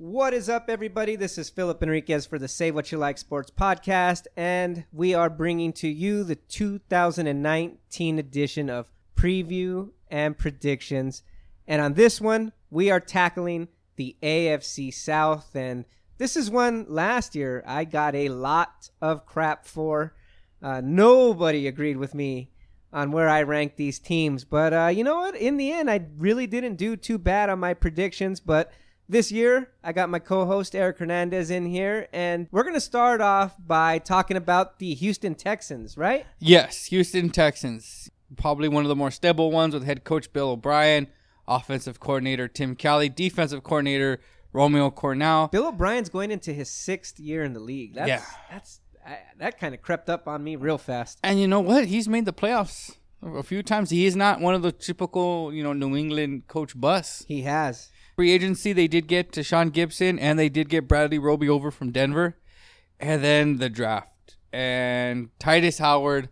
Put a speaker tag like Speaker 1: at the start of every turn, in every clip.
Speaker 1: What is up, everybody? This is Philip Enriquez for the Say What You Like Sports podcast, and we are bringing to you the 2019 edition of Preview and Predictions. And on this one, we are tackling the AFC South. And this is one last year I got a lot of crap for. Uh, nobody agreed with me on where I ranked these teams. But uh, you know what? In the end, I really didn't do too bad on my predictions. But this year, I got my co host Eric Hernandez in here, and we're going to start off by talking about the Houston Texans, right?
Speaker 2: Yes, Houston Texans. Probably one of the more stable ones with head coach Bill O'Brien, offensive coordinator Tim Kelly, defensive coordinator Romeo Crennel.
Speaker 1: Bill O'Brien's going into his sixth year in the league. That's,
Speaker 2: Yeah.
Speaker 1: That's, I, that kind of crept up on me real fast.
Speaker 2: And you know what? He's made the playoffs a few times. He is not one of the typical, you know, New England coach bus.
Speaker 1: He has.
Speaker 2: Free agency, they did get Tashaun Gipson and they did get Bradley Roby over from Denver. And then the draft. And Tytus Howard,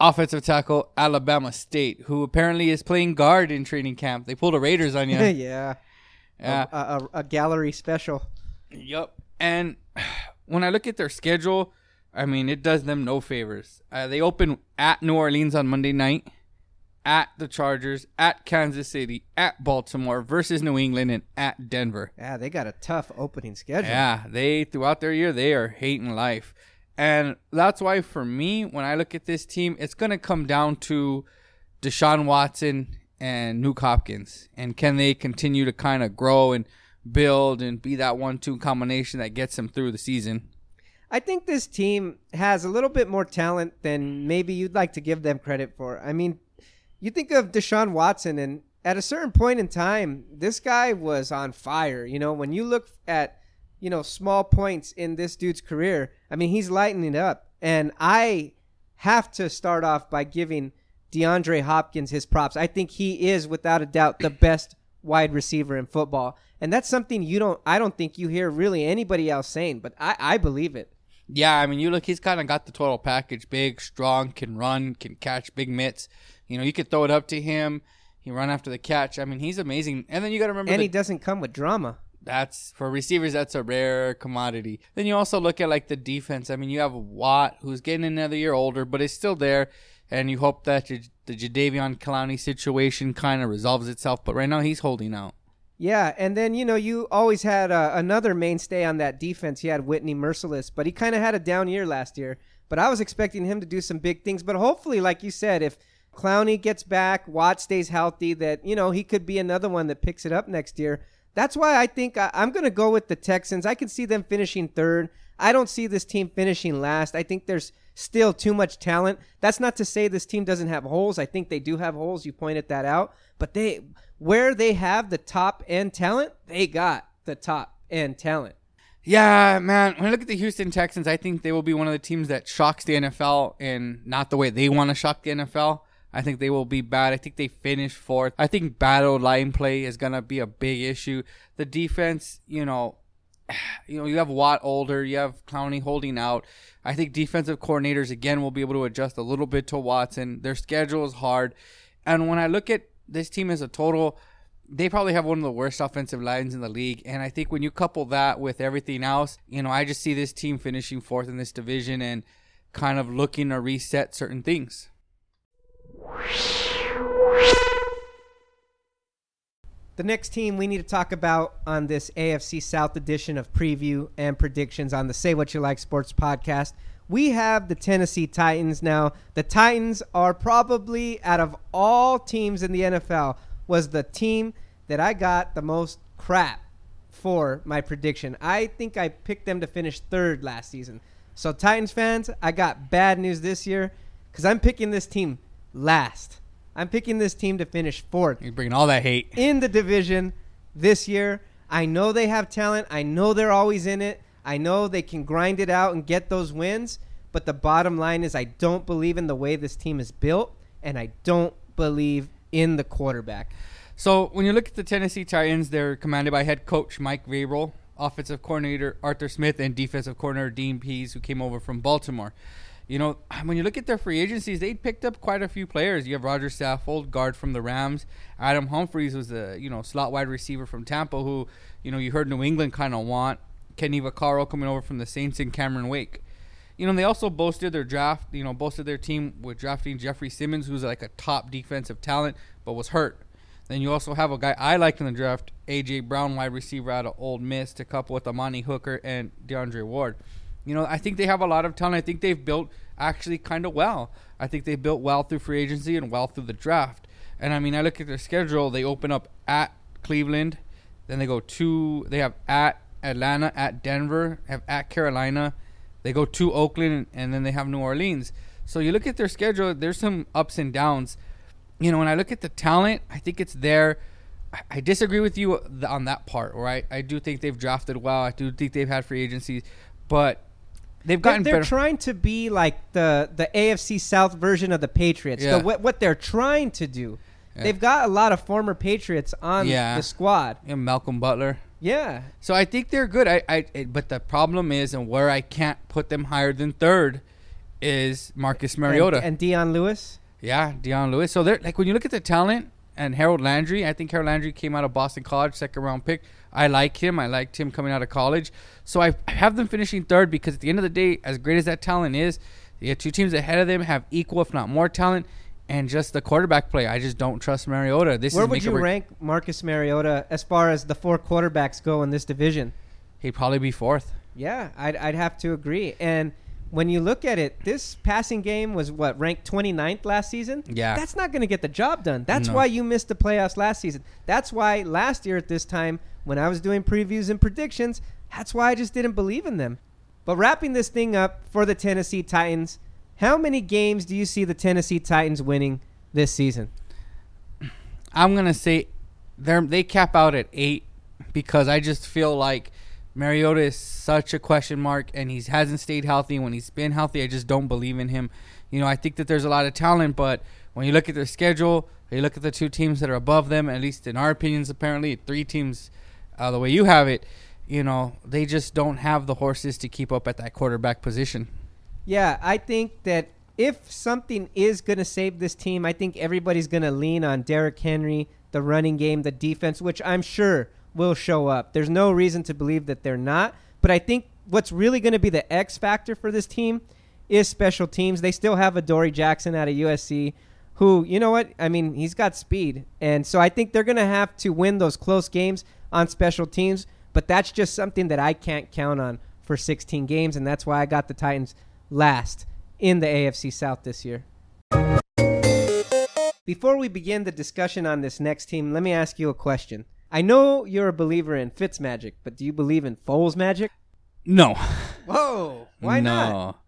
Speaker 2: offensive tackle, Alabama State, who apparently is playing guard in training camp. They pulled a Raiders on you.
Speaker 1: yeah.
Speaker 2: Yeah.
Speaker 1: A, a, a gallery special.
Speaker 2: Yep. And when I look at their schedule, I mean, it does them no favors. Uh, they open at New Orleans on Monday night, at the Chargers, at Kansas City, at Baltimore versus New England, and at Denver.
Speaker 1: Yeah, they got a tough opening schedule.
Speaker 2: Yeah, they throughout their year they are hating life, and that's why for me, when I look at this team, it's gonna come down to Deshaun Watson and Nuke Hopkins, and can they continue to kind of grow and build and be that one-two combination that gets them through the season?
Speaker 1: I think this team has a little bit more talent than maybe you'd like to give them credit for. I mean, you think of Deshaun Watson, and at a certain point in time, this guy was on fire. You know, when you look at, you know, small points in this dude's career, I mean, he's lighting it up. And I have to start off by giving DeAndre Hopkins his props. I think he is, without a doubt, the best wide receiver in football. And that's something you don't, I don't think you hear really anybody else saying, but I, I believe it.
Speaker 2: Yeah, I mean, you look, he's kind of got the total package: big, strong, can run, can catch big mitts. You know, you could throw it up to him. He run after the catch. I mean, he's amazing. And then you got to remember
Speaker 1: And
Speaker 2: the
Speaker 1: he doesn't come with drama.
Speaker 2: that's for receivers that's a rare commodity then you also look at like the defense i mean you have watt who's getting another year older but is still there and you hope that the Jadeveon Clowney situation kind of resolves itself but right now he's holding out
Speaker 1: Yeah, and then you know you always had uh, another mainstay on that defense. You had Whitney Mercilus, but he kind of had a down year last year. But I was expecting him to do some big things. But hopefully, like you said, if Clowney gets back, Watt stays healthy, that you know he could be another one that picks it up next year. That's why I think I, I'm going to go with the Texans. I can see them finishing third. I don't see this team finishing last. I think there's still too much talent. That's not to say this team doesn't have holes. I think they do have holes. You pointed that out. But they where they have the top end talent, they got the top end talent.
Speaker 2: yeah man when i look at the houston texans i think they will be one of the teams that shocks the nfl and not the way they want to shock the nfl I think they will be bad. I think they finish fourth. I think battle line play is gonna be a big issue. The defense, you know, you know, you have Watt older, you have Clowney holding out. I think defensive coordinators again will be able to adjust a little bit to Watson. Their schedule is hard, and when I look at this team as a total, they probably have one of the worst offensive lines in the league. And I think when you couple that with everything else, you know, I just see this team finishing fourth in this division and kind of looking to reset certain things.
Speaker 1: The next team we need to talk about on this AFC South edition of preview and predictions on the Say What You Like Sports podcast, we have the Tennessee Titans. Now, the Titans are probably out of all teams in the NFL was the team that I got the most crap for my prediction. I think I picked them to finish third last season. So Titans fans, I got bad news this year cuz I'm picking this team last. I'm picking this team to finish fourth
Speaker 2: You're bringing all that hate.
Speaker 1: in the division this year. I know they have talent. I know they're always in it. I know they can grind it out and get those wins. But the bottom line is, I don't believe in the way this team is built, and I don't believe in the quarterback.
Speaker 2: So when you look at the Tennessee Titans, they're commanded by head coach Mike Vrabel, offensive coordinator Arthur Smith, and defensive coordinator Dean Pees, who came over from Baltimore. You know, when you look at their free agencies, they picked up quite a few players. You have Roger Saffold, guard from the Rams. Adam Humphries was a you know slot wide receiver from Tampa, who you know you heard New England kind of want. Kenny Vaccaro coming over from the Saints and Cameron Wake. You know, they also boasted their draft. You know, boasted their team with drafting Jeffery Simmons, who's like a top defensive talent, but was hurt. Then you also have a guy I liked in the draft, AJ Brown, wide receiver out of Ole Miss, to couple with Amani Hooker and DeAndre Ward. You know, I think they have a lot of talent. I think they've built actually kind of well. I think they built well through free agency and well through the draft. And I mean, I look at their schedule. They open up at Cleveland, then they go to they have at Atlanta, at Denver, have at Carolina, they go to Oakland, and then they have New Orleans. So you look at their schedule. There's some ups and downs. You know, when I look at the talent, I think it's there. I disagree with you uh, on that part, right? I do think they've drafted well. I do think they've had free agencies, but they've gotten
Speaker 1: they're, they're trying to be like the the AFC South version of the Patriots.
Speaker 2: Yeah.
Speaker 1: The, what what they're trying to do.
Speaker 2: Yeah.
Speaker 1: They've got a lot of former Patriots on
Speaker 2: Yeah.
Speaker 1: the squad.
Speaker 2: Yeah, Malcolm Butler.
Speaker 1: Yeah.
Speaker 2: So I think they're good. I, I, it- but the problem is, and where I can't put them higher than third, is Marcus Mariota.
Speaker 1: And, and Dion Lewis.
Speaker 2: yeah, Dion Lewis. So they're like when you look at the talent and Harold Landry. I think Harold Landry came out of Boston College, second round pick. I like him. I liked him coming out of college. So I have them finishing third because at the end of the day, as great as that talent is, the two teams ahead of them have equal, if not more, talent. And just the quarterback play, I just don't trust Mariota. This
Speaker 1: Where
Speaker 2: is
Speaker 1: would you rank Marcus Mariota as far as the four quarterbacks go in this division?
Speaker 2: He'd probably be fourth.
Speaker 1: Yeah, I'd, I'd have to agree. And when you look at it, this passing game was what ranked 29th last season.
Speaker 2: Yeah.
Speaker 1: that's not going to get the job done. That's
Speaker 2: No.
Speaker 1: why you missed the playoffs last season. That's why last year at this time, when I was doing previews and predictions, that's why I just didn't believe in them. But wrapping this thing up for the Tennessee Titans, how many games do you see the Tennessee Titans winning this season?
Speaker 2: I'm gonna say they they cap out at eight because I just feel like Mariota is such a question mark and he hasn't stayed healthy. When he's been healthy, I just don't believe in him. You know, I think that there's a lot of talent, but when you look at their schedule, you look at the two teams that are above them, at least in our opinions, apparently three teams, uh, the way you have it, you know, they just don't have the horses to keep up at that quarterback position.
Speaker 1: Yeah, I think that if something is going to save this team, I think everybody's going to lean on Derrick Henry, the running game, the defense, which I'm sure will show up. There's no reason to believe that they're not. But I think what's really going to be the X factor for this team is special teams. They still have Adoree' Jackson out of USC who, you know what? I mean, he's got speed. And so I think they're going to have to win those close games on special teams. But that's just something that I can't count on for 16 games. And that's why I got the Titans last in the AFC South this year. Before we begin the discussion on this next team, let me ask you a question. I know you're a believer in Fitz magic, but do you believe in Foles magic?
Speaker 2: No.
Speaker 1: Whoa, why
Speaker 2: no.
Speaker 1: not?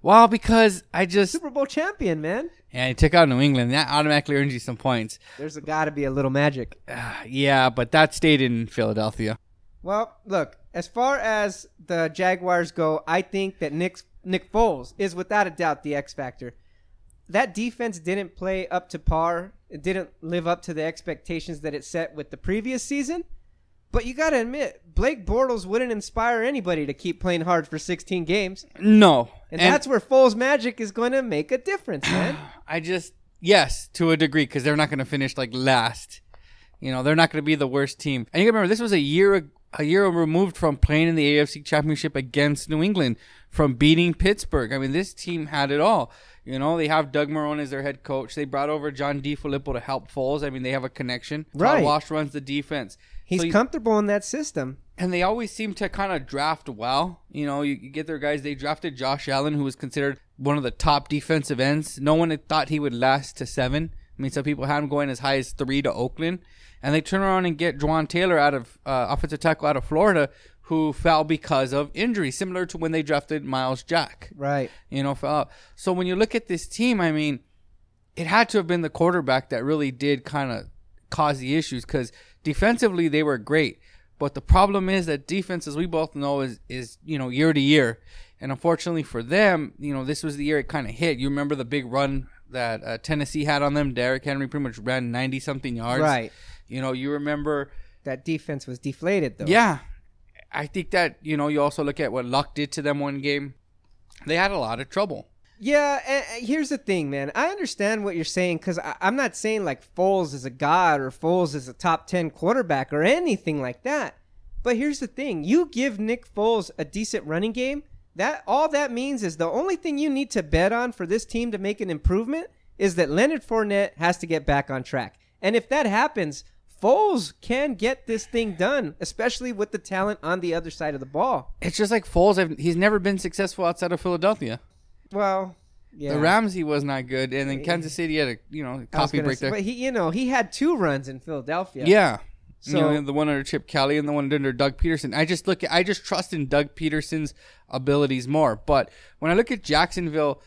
Speaker 2: Well, because I just
Speaker 1: Super Bowl champion, man.
Speaker 2: yeah, he took out New England. That automatically earns you some points.
Speaker 1: There's got to be a little magic.
Speaker 2: Uh, yeah, but that stayed in Philadelphia.
Speaker 1: Well, look, as far as the Jaguars go, I think that Nick Nick Foles is without a doubt the X factor. That defense didn't play up to par. It didn't live up to the expectations that it set with the previous season. But you got to admit, Blake Bortles wouldn't inspire anybody to keep playing hard for 16 games.
Speaker 2: No,
Speaker 1: And, that's where Foles magic is going to make a difference, man.
Speaker 2: I just yes to a degree because they're not going to finish like last. You know, they're not going to be the worst team. And you got to remember, this was a year a year removed from playing in the AFC Championship against New England, from beating Pittsburgh. I mean, this team had it all. You know, they have Doug Marrone as their head coach. They brought over John DeFilippo to help Foles. I mean, they have a connection. Todd
Speaker 1: Right.
Speaker 2: Wash runs the defense.
Speaker 1: He's
Speaker 2: So you-
Speaker 1: comfortable in that system.
Speaker 2: and they always seem to kind of draft well. You know, you, you get their guys. They drafted Josh Allen, who was considered one of the top defensive ends. No one had thought he would last to seven. I mean, some people had him going as high as three to Oakland, and they turn around and get Jawaan Taylor out of uh, offensive tackle out of Florida, who fell because of injury, similar to when they drafted Myles Jack
Speaker 1: Right.
Speaker 2: you know. fell out. So when you look at this team, I mean, it had to have been the quarterback that really did kind of cause the issues because defensively they were great, but the problem is that defense, as we both know, is is you know year to year, and unfortunately for them, you know this was the year it kind of hit. You remember the big run that uh, Tennessee had on them. Derrick Henry pretty much ran ninety something yards.
Speaker 1: Right.
Speaker 2: You know, you remember
Speaker 1: That defense was deflated, though.
Speaker 2: yeah. I think that, you know, you also look at what Luck did to them one game. They had a lot of trouble.
Speaker 1: Yeah, and here's the thing, man. I understand what you're saying because I'm not saying like Foles is a god or Foles is a top 10 quarterback or anything like that. But here's the thing you give Nick Foles a decent running game, that all that means is the only thing you need to bet on for this team to make an improvement is that Leonard Fournette has to get back on track. And if that happens, Foles can get this thing done, especially with the talent on the other side of the ball.
Speaker 2: It's just like Foles. He's never been successful outside of Philadelphia.
Speaker 1: Well, yeah.
Speaker 2: The Ramsey was not good, and then Kansas City had a you know
Speaker 1: I was
Speaker 2: coffee
Speaker 1: gonna
Speaker 2: break
Speaker 1: say-
Speaker 2: there.
Speaker 1: But he, you know, he had two runs in Philadelphia.
Speaker 2: Yeah.
Speaker 1: So-
Speaker 2: you know, the one under Chip Kelly and the one under Doug Pederson. I just look at, I just trust in Doug Pederson's abilities more. But when I look at Jacksonville,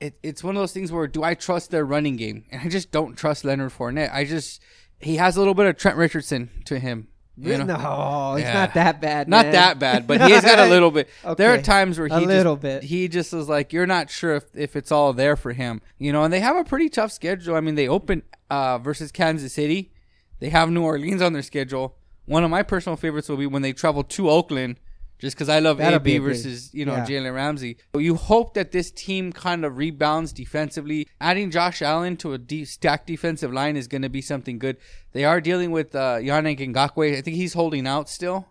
Speaker 2: it, it's one of those things where do I trust their running game? And I just don't trust Leonard Fournette. I just, he has a little bit of Trent Richardson to him. you know?
Speaker 1: No, it's
Speaker 2: Yeah.
Speaker 1: not that bad.
Speaker 2: Not that bad, but he has got a little bit. There are times where
Speaker 1: A
Speaker 2: he
Speaker 1: little
Speaker 2: just,
Speaker 1: bit.
Speaker 2: He just is like you're not sure if, if it's all there for him, you know. And they have a pretty tough schedule. I mean, they open uh, versus Kansas City. They have New Orleans on their schedule. One of my personal favorites will be when they travel to Oakland, just because I love
Speaker 1: That'll
Speaker 2: AB versus you know
Speaker 1: yeah.
Speaker 2: Jalen Ramsey. But you hope that this team kind of rebounds defensively. Adding Josh Allen to a deep stacked defensive line is going to be something good. They are dealing with uh, Yannick Ngakoue. I think he's holding out still.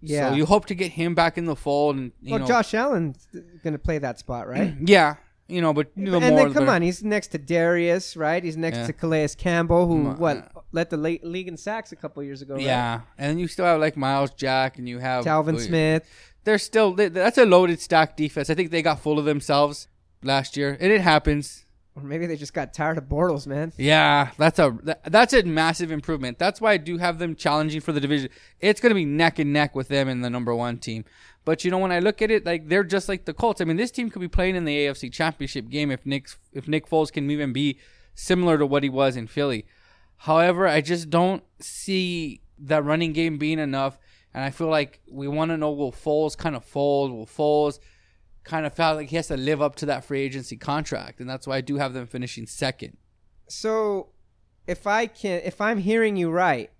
Speaker 1: Yeah.
Speaker 2: So you hope to get him back in the fold, and you
Speaker 1: well,
Speaker 2: know,
Speaker 1: Josh Allen's going to play that spot, right?
Speaker 2: yeah, you know, but
Speaker 1: and then come on, he's next to Darius, right? He's next
Speaker 2: Yeah.
Speaker 1: to Calais Campbell, who
Speaker 2: Mm,
Speaker 1: what
Speaker 2: uh,
Speaker 1: led the la- league in sacks a couple years ago. right?
Speaker 2: yeah, and then you still have like Myles Jack, and you have
Speaker 1: Telvin Smith.
Speaker 2: They're still that's a loaded stack defense. I think they got full of themselves last year, and it happens.
Speaker 1: Or maybe they just got tired of Bortles, man.
Speaker 2: Yeah, that's a that, that's a massive improvement. That's why I do have them challenging for the division. It's going to be neck and neck with them in the number one team. But you know, when I look at it, like they're just like the Colts. I mean, this team could be playing in the AFC Championship game if Nick if Nick Foles can even be similar to what he was in Philly. However, I just don't see that running game being enough, and I feel like we want to know will Foles kind of fold? Will Foles kind of felt like he has to live up to that free agency contract, and that's why I do have them finishing second.
Speaker 1: So, if I can, if I'm hearing you right,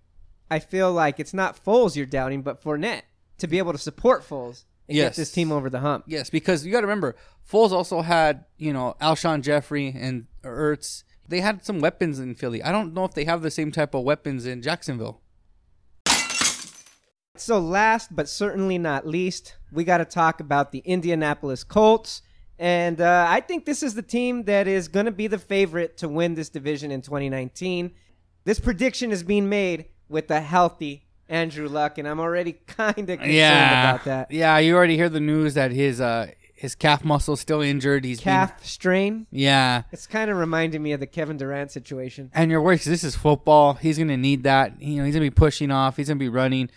Speaker 1: I feel like it's not Foles you're doubting, but Fournette to be able to support Foles and
Speaker 2: Yes.
Speaker 1: get this team over the hump.
Speaker 2: Yes, because you got to remember, Foles also had you know Alshon Jeffery and Ertz. They had some weapons in Philly. I don't know if they have the same type of weapons in Jacksonville.
Speaker 1: So, last but certainly not least, we got to talk about the Indianapolis Colts. And uh, I think this is the team that is going to be the favorite to win this division in 2019. This prediction is being made with a healthy Andrew Luck, and I'm already kind of concerned about that.
Speaker 2: Yeah, you already hear the news that his uh his calf muscle's still injured. He's been-
Speaker 1: Calf strain.
Speaker 2: yeah,
Speaker 1: It's kind of reminding me of the Kevin Durant situation.
Speaker 2: and you're worried 'cause this is football. He's gonna need that. You know, he's gonna be pushing off. He's gonna be running.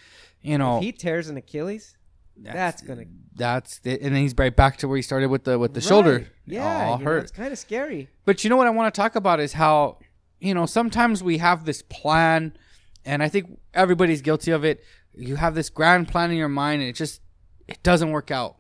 Speaker 2: You know,
Speaker 1: If he tears an Achilles, that's gonna
Speaker 2: that's it. and then he's right back to where he started with the with the shoulder.
Speaker 1: Yeah,
Speaker 2: all
Speaker 1: you know,
Speaker 2: hurt.
Speaker 1: it's kind of scary.
Speaker 2: But you know what I want to talk about is how, you know, sometimes we have this plan, and I think everybody's guilty of it. You have this grand plan in your mind, and it just it doesn't work out,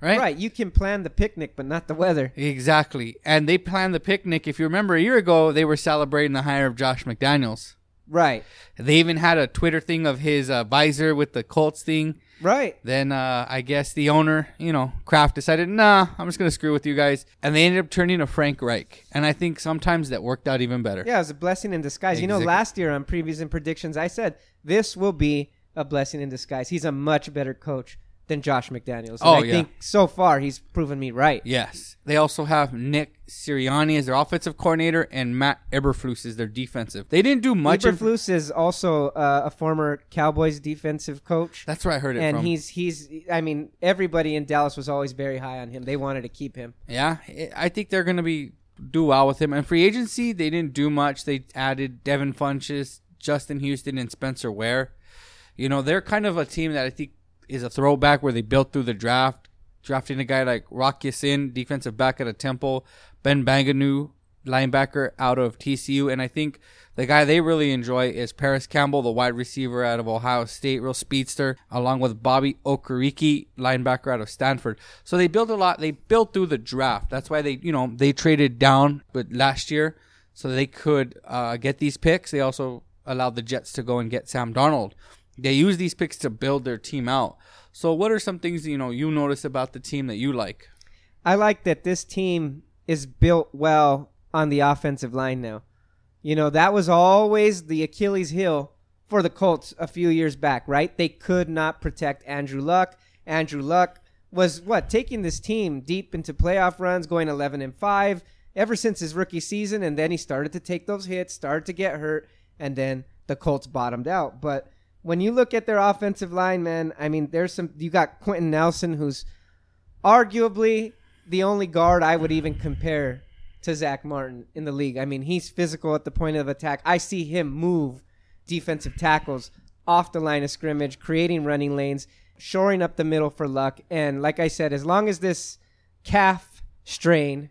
Speaker 2: right?
Speaker 1: Right. You can plan the picnic, but not the weather.
Speaker 2: Exactly. And they planned the picnic. If you remember a year ago, they were celebrating the hire of Josh McDaniels.
Speaker 1: Right.
Speaker 2: They even had a Twitter thing of his uh, visor with the Colts thing.
Speaker 1: Right.
Speaker 2: Then uh, I guess the owner, you know, Kraft decided, nah, I'm just gonna screw with you guys, and they ended up turning to Frank Reich. And I think sometimes that worked out even better.
Speaker 1: Yeah, it was a blessing in disguise. You know, last year on previews and predictions, I said this will be a blessing in disguise. He's a much better coach than Josh McDaniels. And
Speaker 2: Oh,
Speaker 1: I
Speaker 2: yeah.
Speaker 1: think so far he's proven me right.
Speaker 2: Yes. They also have Nick Sirianni as their offensive coordinator and Matt Eberflus as their defensive. They didn't do much. in-
Speaker 1: Eberflus is also uh, a former Cowboys defensive coach.
Speaker 2: That's where I heard it
Speaker 1: and
Speaker 2: from.
Speaker 1: he's he's I mean everybody in Dallas was always very high on him. They wanted to keep him.
Speaker 2: yeah, I- I think they're going to be do well with him. And free agency, they didn't do much. They added Devin Funchess, Justin Houston, and Spencer Ware. You know, they're kind of a team that I think is a throwback where they built through the draft, drafting a guy like Rock Sin, defensive back at a Temple, Ben Banogu, linebacker out of TCU, and I think the guy they really enjoy is Parris Campbell, the wide receiver out of Ohio State, real speedster, along with Bobby Okereke, linebacker out of Stanford. So they built a lot. They built through the draft. That's why they, you know, they traded down, but last year so they could uh, get these picks. They also allowed the Jets to go and get Sam Darnold. They use these picks to build their team out. So, what are some things you know you notice about the team that you like?
Speaker 1: I like that this team is built well on the offensive line now. You know, that was always the Achilles heel for the Colts a few years back, right? They could not protect Andrew Luck. Andrew Luck was what taking this team deep into playoff runs, going 11 and 5 ever since his rookie season and then he started to take those hits, started to get hurt and then the Colts bottomed out. But when you look at their offensive line, man, I mean, there's some you got Quenton Nelson who's arguably the only guard I would even compare to Zack Martin in the league. I mean, he's physical at the point of attack. I see him move defensive tackles off the line of scrimmage, creating running lanes, shoring up the middle for luck. And like I said, as long as this calf strain,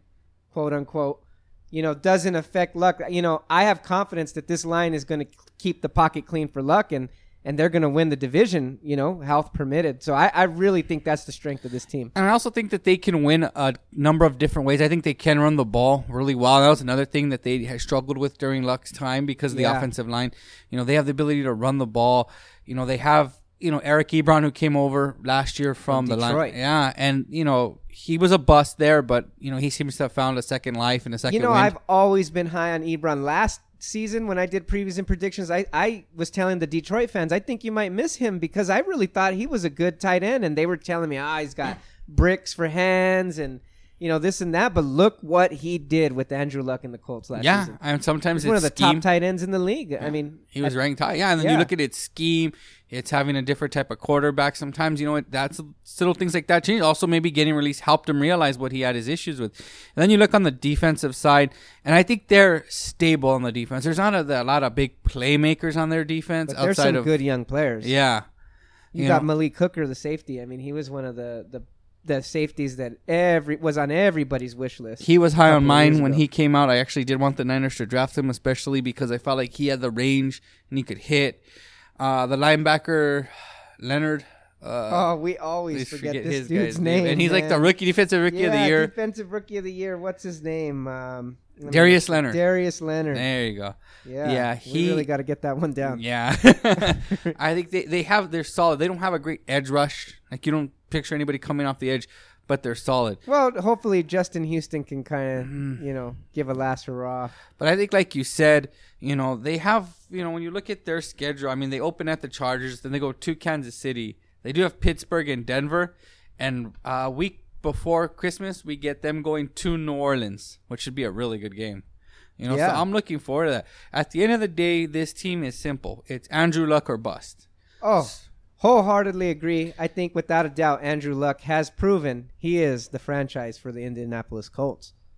Speaker 1: quote unquote, you know, doesn't affect luck, you know, I have confidence that this line is going to keep the pocket clean for luck and and they're going to win the division, you know, health permitted. So I, I really think that's the strength of this team.
Speaker 2: And I also think that they can win a number of different ways. I think they can run the ball really well. That was another thing that they struggled with during Luck's time because of the
Speaker 1: Yeah.
Speaker 2: offensive line. You know, they have the ability to run the ball. You know, they have you know Eric Ebron who came over last year from,
Speaker 1: From
Speaker 2: the line.
Speaker 1: Detroit.
Speaker 2: Yeah, and you know he was a bust there, but you know he seems to have found a second life and a second.
Speaker 1: You know,
Speaker 2: wind.
Speaker 1: I've always been high on Ebron. Last season, when I did previews and predictions, I, I was telling the Detroit fans, I think you might miss him because I really thought he was a good tight end. And they were telling me, ah, he's got bricks for hands and, you know, this and that. But look what he did with Andrew Luck in the Colts last
Speaker 2: yeah,
Speaker 1: season.
Speaker 2: and sometimes
Speaker 1: He's one of the
Speaker 2: scheme.
Speaker 1: top tight ends in the league. I mean,
Speaker 2: He was
Speaker 1: I-
Speaker 2: ranked high. Yeah, and then
Speaker 1: Yeah.
Speaker 2: you look at its scheme. It's having a different type of quarterback. Sometimes you know what that's little things like that change. Also, maybe getting released helped him realize what he had his issues with. And then you look on the defensive side, and I think they're stable on the defense. There's not a, a lot of big playmakers on their defense
Speaker 1: but there's
Speaker 2: outside
Speaker 1: some
Speaker 2: of
Speaker 1: good young players.
Speaker 2: yeah.
Speaker 1: You,
Speaker 2: You
Speaker 1: got
Speaker 2: know.
Speaker 1: Malik Hooker, the safety. I mean, he was one of the, the, the safeties that every was on everybody's wish list.
Speaker 2: He was high on
Speaker 1: couple of years
Speaker 2: mine when
Speaker 1: ago.
Speaker 2: he came out. I actually did want the Niners to draft him, especially because I felt like he had the range and he could hit. Uh, the linebacker Leonard. Uh,
Speaker 1: oh, we always forget,
Speaker 2: forget
Speaker 1: this
Speaker 2: his
Speaker 1: dude's name.
Speaker 2: and he's like the rookie defensive rookie of the year.
Speaker 1: defensive rookie of the year. What's his name? Um, let me-
Speaker 2: Darius Leonard.
Speaker 1: Darius Leonard.
Speaker 2: There you go.
Speaker 1: yeah,
Speaker 2: yeah, he-
Speaker 1: really got to get that one down.
Speaker 2: Yeah, I think they they have they're solid. They don't have a great edge rush. Like you don't picture anybody coming off the edge, but they're solid.
Speaker 1: Well, hopefully Justin Houston can kind of,
Speaker 2: Mm-hmm.
Speaker 1: you know, give a last hurrah.
Speaker 2: But I think, like you said, you know they have you know when you look at their schedule. I mean, they open at the Chargers, then they go to Kansas City. They do have Pittsburgh and Denver, and a week before Christmas we get them going to New Orleans, which should be a really good game. You know,
Speaker 1: Yeah.
Speaker 2: so I'm looking forward to that. At the end of the day, this team is simple. It's Andrew Luck or bust.
Speaker 1: Oh, wholeheartedly agree. I think without a doubt, Andrew Luck has proven he is the franchise for the Indianapolis Colts.